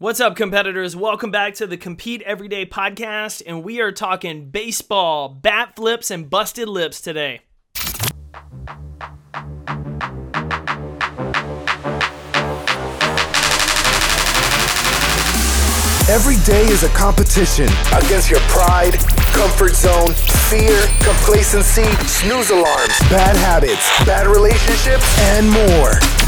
What's up, competitors? Welcome back to the Compete Everyday podcast, and we are talking baseball, bat flips, and busted lips today. Every day is a competition against your pride, comfort zone, fear, complacency, snooze alarms, bad habits, bad relationships, and more.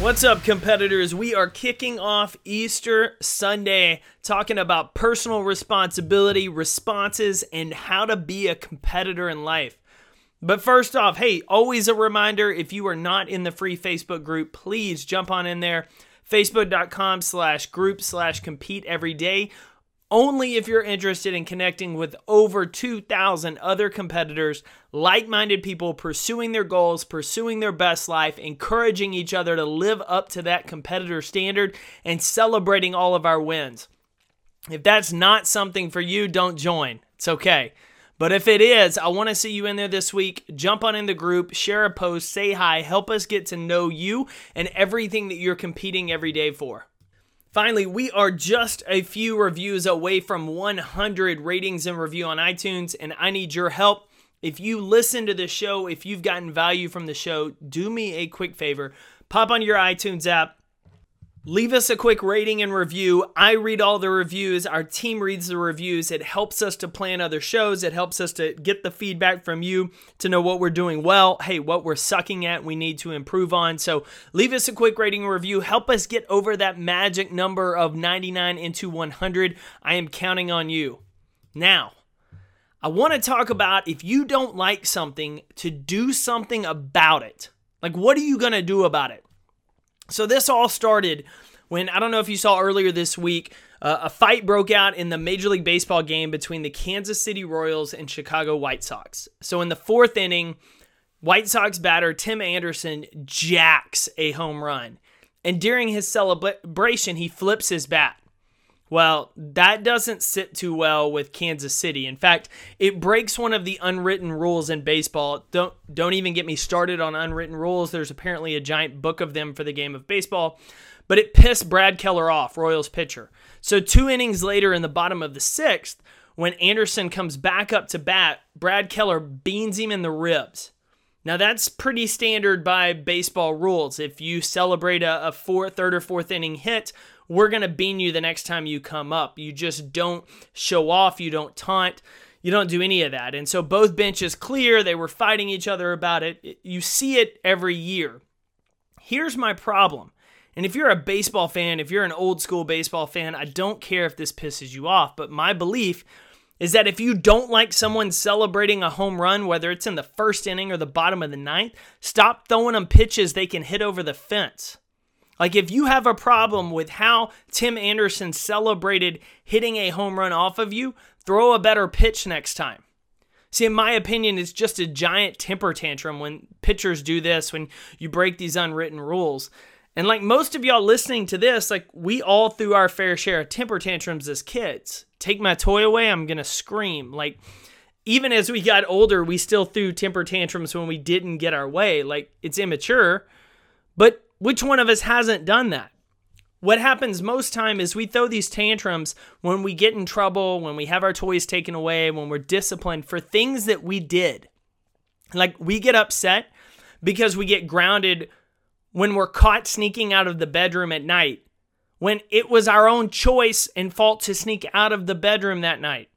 What's up, competitors? We are kicking off Easter Sunday talking about personal responsibility, responses, and how to be a competitor in life. But first off, hey, always a reminder if you are not in the free Facebook group, please jump on in there. Facebook.com slash group slash compete every day only if you're interested in connecting with over 2,000 other competitors, like minded people pursuing their goals, pursuing their best life, encouraging each other to live up to that competitor standard, and celebrating all of our wins. If that's not something for you, don't join. It's okay. But if it is, I want to see you in there this week. Jump on in the group, share a post, say hi, help us get to know you and everything that you're competing every day for. Finally, we are just a few reviews away from 100 ratings and review on iTunes, and I need your help. If you listen to the show, if you've gotten value from the show, do me a quick favor. Pop on your iTunes app, Leave us a quick rating and review. I read all the reviews. Our team reads the reviews. It helps us to plan other shows. It helps us to get the feedback from you to know what we're doing well. Hey, what we're sucking at, we need to improve on. So leave us a quick rating and review. Help us get over that magic number of 99 into 100. I am counting on you. Now, I want to talk about if you don't like something, to do something about it. Like, what are you going to do about it? So this all started when I don't know if you saw earlier this week, uh, a fight broke out in the Major League Baseball game between the Kansas City Royals and Chicago White Sox. So in the fourth inning, White Sox batter Tim Anderson jacks a home run. And during his celebration, he flips his bat. Well, that doesn't sit too well with Kansas City. In fact, it breaks one of the unwritten rules in baseball. Don't don't even get me started on unwritten rules. There's apparently a giant book of them for the game of baseball. But it pissed Brad Keller off, Royals pitcher. So 2 innings later in the bottom of the 6th, when Anderson comes back up to bat, Brad Keller beans him in the ribs. Now that's pretty standard by baseball rules. If you celebrate a, a four, third or fourth inning hit we're going to bean you the next time you come up. You just don't show off, you don't taunt, you don't do any of that. And so both benches clear, they were fighting each other about it. You see it every year. Here's my problem. And if you're a baseball fan, if you're an old school baseball fan, I don't care if this pisses you off, but my belief is that if you don't like someone celebrating a home run, whether it's in the first inning or the bottom of the ninth, stop throwing them pitches they can hit over the fence. Like, if you have a problem with how Tim Anderson celebrated hitting a home run off of you, throw a better pitch next time. See, in my opinion, it's just a giant temper tantrum when pitchers do this, when you break these unwritten rules. And like most of y'all listening to this, like we all threw our fair share of temper tantrums as kids. Take my toy away, I'm going to scream. Like, even as we got older, we still threw temper tantrums when we didn't get our way. Like, it's immature. But which one of us hasn't done that? What happens most time is we throw these tantrums when we get in trouble, when we have our toys taken away, when we're disciplined for things that we did. Like we get upset because we get grounded when we're caught sneaking out of the bedroom at night, when it was our own choice and fault to sneak out of the bedroom that night.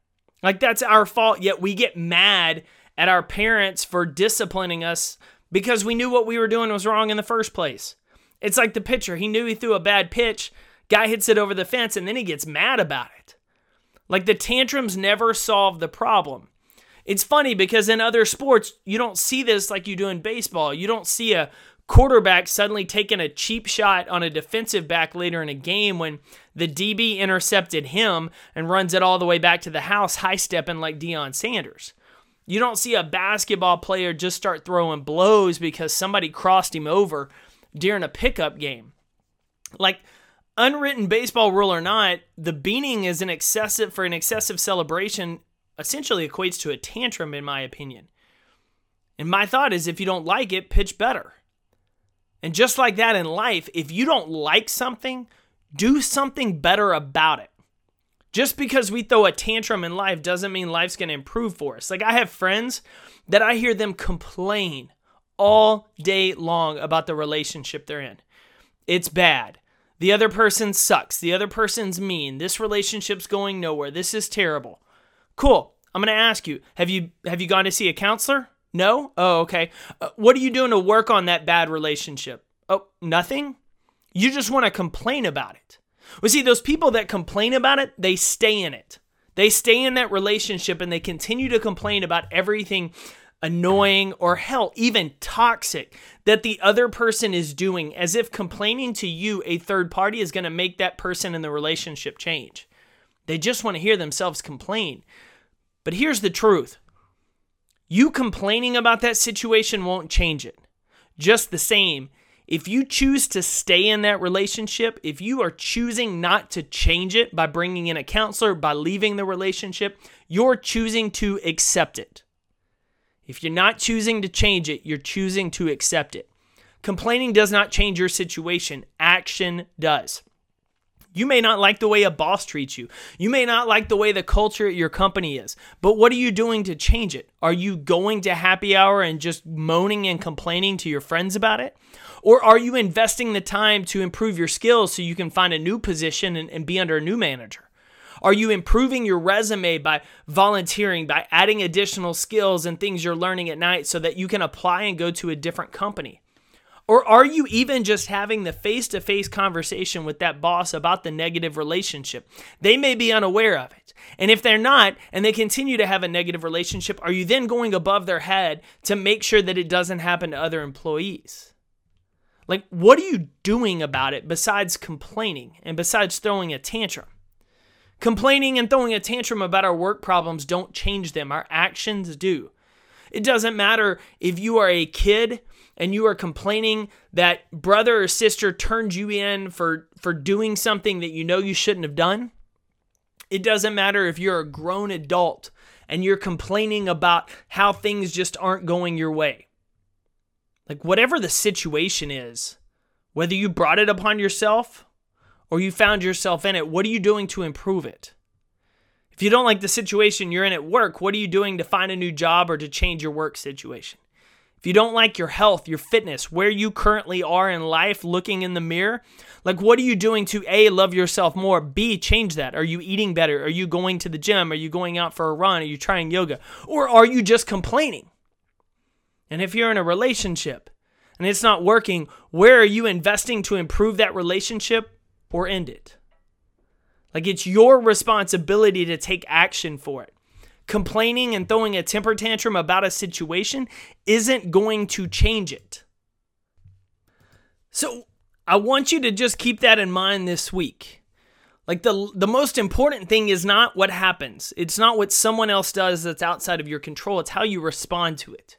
Like that's our fault, yet we get mad at our parents for disciplining us because we knew what we were doing was wrong in the first place. It's like the pitcher. He knew he threw a bad pitch. Guy hits it over the fence and then he gets mad about it. Like the tantrums never solve the problem. It's funny because in other sports, you don't see this like you do in baseball. You don't see a quarterback suddenly taking a cheap shot on a defensive back later in a game when the DB intercepted him and runs it all the way back to the house, high stepping like Deion Sanders. You don't see a basketball player just start throwing blows because somebody crossed him over during a pickup game. Like, unwritten baseball rule or not, the beaning is an excessive for an excessive celebration essentially equates to a tantrum in my opinion. And my thought is if you don't like it, pitch better. And just like that in life, if you don't like something, do something better about it. Just because we throw a tantrum in life doesn't mean life's going to improve for us. Like I have friends that I hear them complain all day long about the relationship they're in. It's bad. The other person sucks. The other person's mean. This relationship's going nowhere. This is terrible. Cool. I'm going to ask you, have you have you gone to see a counselor? No? Oh, okay. Uh, what are you doing to work on that bad relationship? Oh, nothing? You just want to complain about it. Well, see, those people that complain about it, they stay in it. They stay in that relationship and they continue to complain about everything annoying or hell, even toxic that the other person is doing, as if complaining to you, a third party, is going to make that person in the relationship change. They just want to hear themselves complain. But here's the truth you complaining about that situation won't change it. Just the same, if you choose to stay in that relationship, if you are choosing not to change it by bringing in a counselor, by leaving the relationship, you're choosing to accept it. If you're not choosing to change it, you're choosing to accept it. Complaining does not change your situation, action does. You may not like the way a boss treats you. You may not like the way the culture at your company is. But what are you doing to change it? Are you going to happy hour and just moaning and complaining to your friends about it? Or are you investing the time to improve your skills so you can find a new position and, and be under a new manager? Are you improving your resume by volunteering, by adding additional skills and things you're learning at night so that you can apply and go to a different company? Or are you even just having the face to face conversation with that boss about the negative relationship? They may be unaware of it. And if they're not, and they continue to have a negative relationship, are you then going above their head to make sure that it doesn't happen to other employees? Like, what are you doing about it besides complaining and besides throwing a tantrum? Complaining and throwing a tantrum about our work problems don't change them, our actions do. It doesn't matter if you are a kid and you are complaining that brother or sister turned you in for for doing something that you know you shouldn't have done. It doesn't matter if you're a grown adult and you're complaining about how things just aren't going your way. Like whatever the situation is whether you brought it upon yourself or you found yourself in it what are you doing to improve it if you don't like the situation you're in at work what are you doing to find a new job or to change your work situation if you don't like your health, your fitness, where you currently are in life, looking in the mirror, like what are you doing to A, love yourself more? B, change that? Are you eating better? Are you going to the gym? Are you going out for a run? Are you trying yoga? Or are you just complaining? And if you're in a relationship and it's not working, where are you investing to improve that relationship or end it? Like it's your responsibility to take action for it complaining and throwing a temper tantrum about a situation isn't going to change it. So I want you to just keep that in mind this week. Like the the most important thing is not what happens. It's not what someone else does that's outside of your control. It's how you respond to it.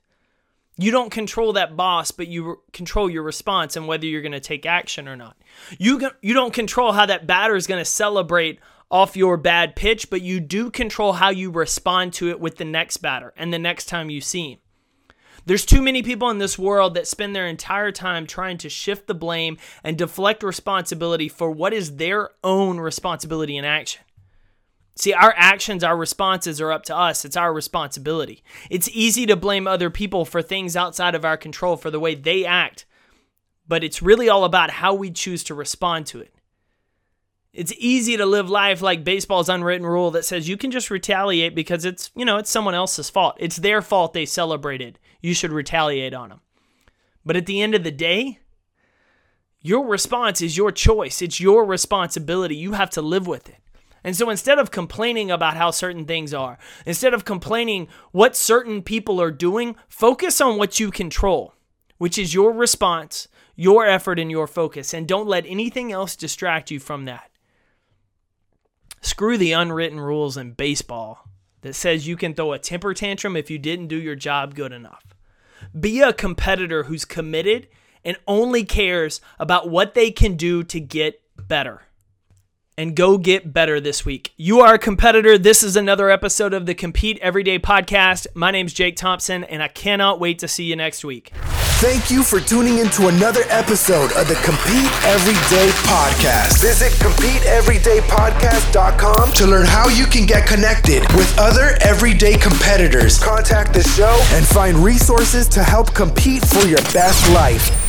You don't control that boss, but you control your response and whether you're going to take action or not. You you don't control how that batter is going to celebrate off your bad pitch, but you do control how you respond to it with the next batter and the next time you see him. There's too many people in this world that spend their entire time trying to shift the blame and deflect responsibility for what is their own responsibility in action. See, our actions, our responses are up to us. It's our responsibility. It's easy to blame other people for things outside of our control for the way they act, but it's really all about how we choose to respond to it. It's easy to live life like baseball's unwritten rule that says you can just retaliate because it's, you know, it's someone else's fault. It's their fault they celebrated. You should retaliate on them. But at the end of the day, your response is your choice. It's your responsibility. You have to live with it. And so instead of complaining about how certain things are, instead of complaining what certain people are doing, focus on what you control which is your response, your effort, and your focus. And don't let anything else distract you from that. Screw the unwritten rules in baseball that says you can throw a temper tantrum if you didn't do your job good enough. Be a competitor who's committed and only cares about what they can do to get better. And go get better this week. You are a competitor. This is another episode of the Compete Everyday podcast. My name's Jake Thompson, and I cannot wait to see you next week. Thank you for tuning in to another episode of the Compete Everyday Podcast. Visit CompeteEverydayPodcast.com to learn how you can get connected with other everyday competitors, contact the show, and find resources to help compete for your best life.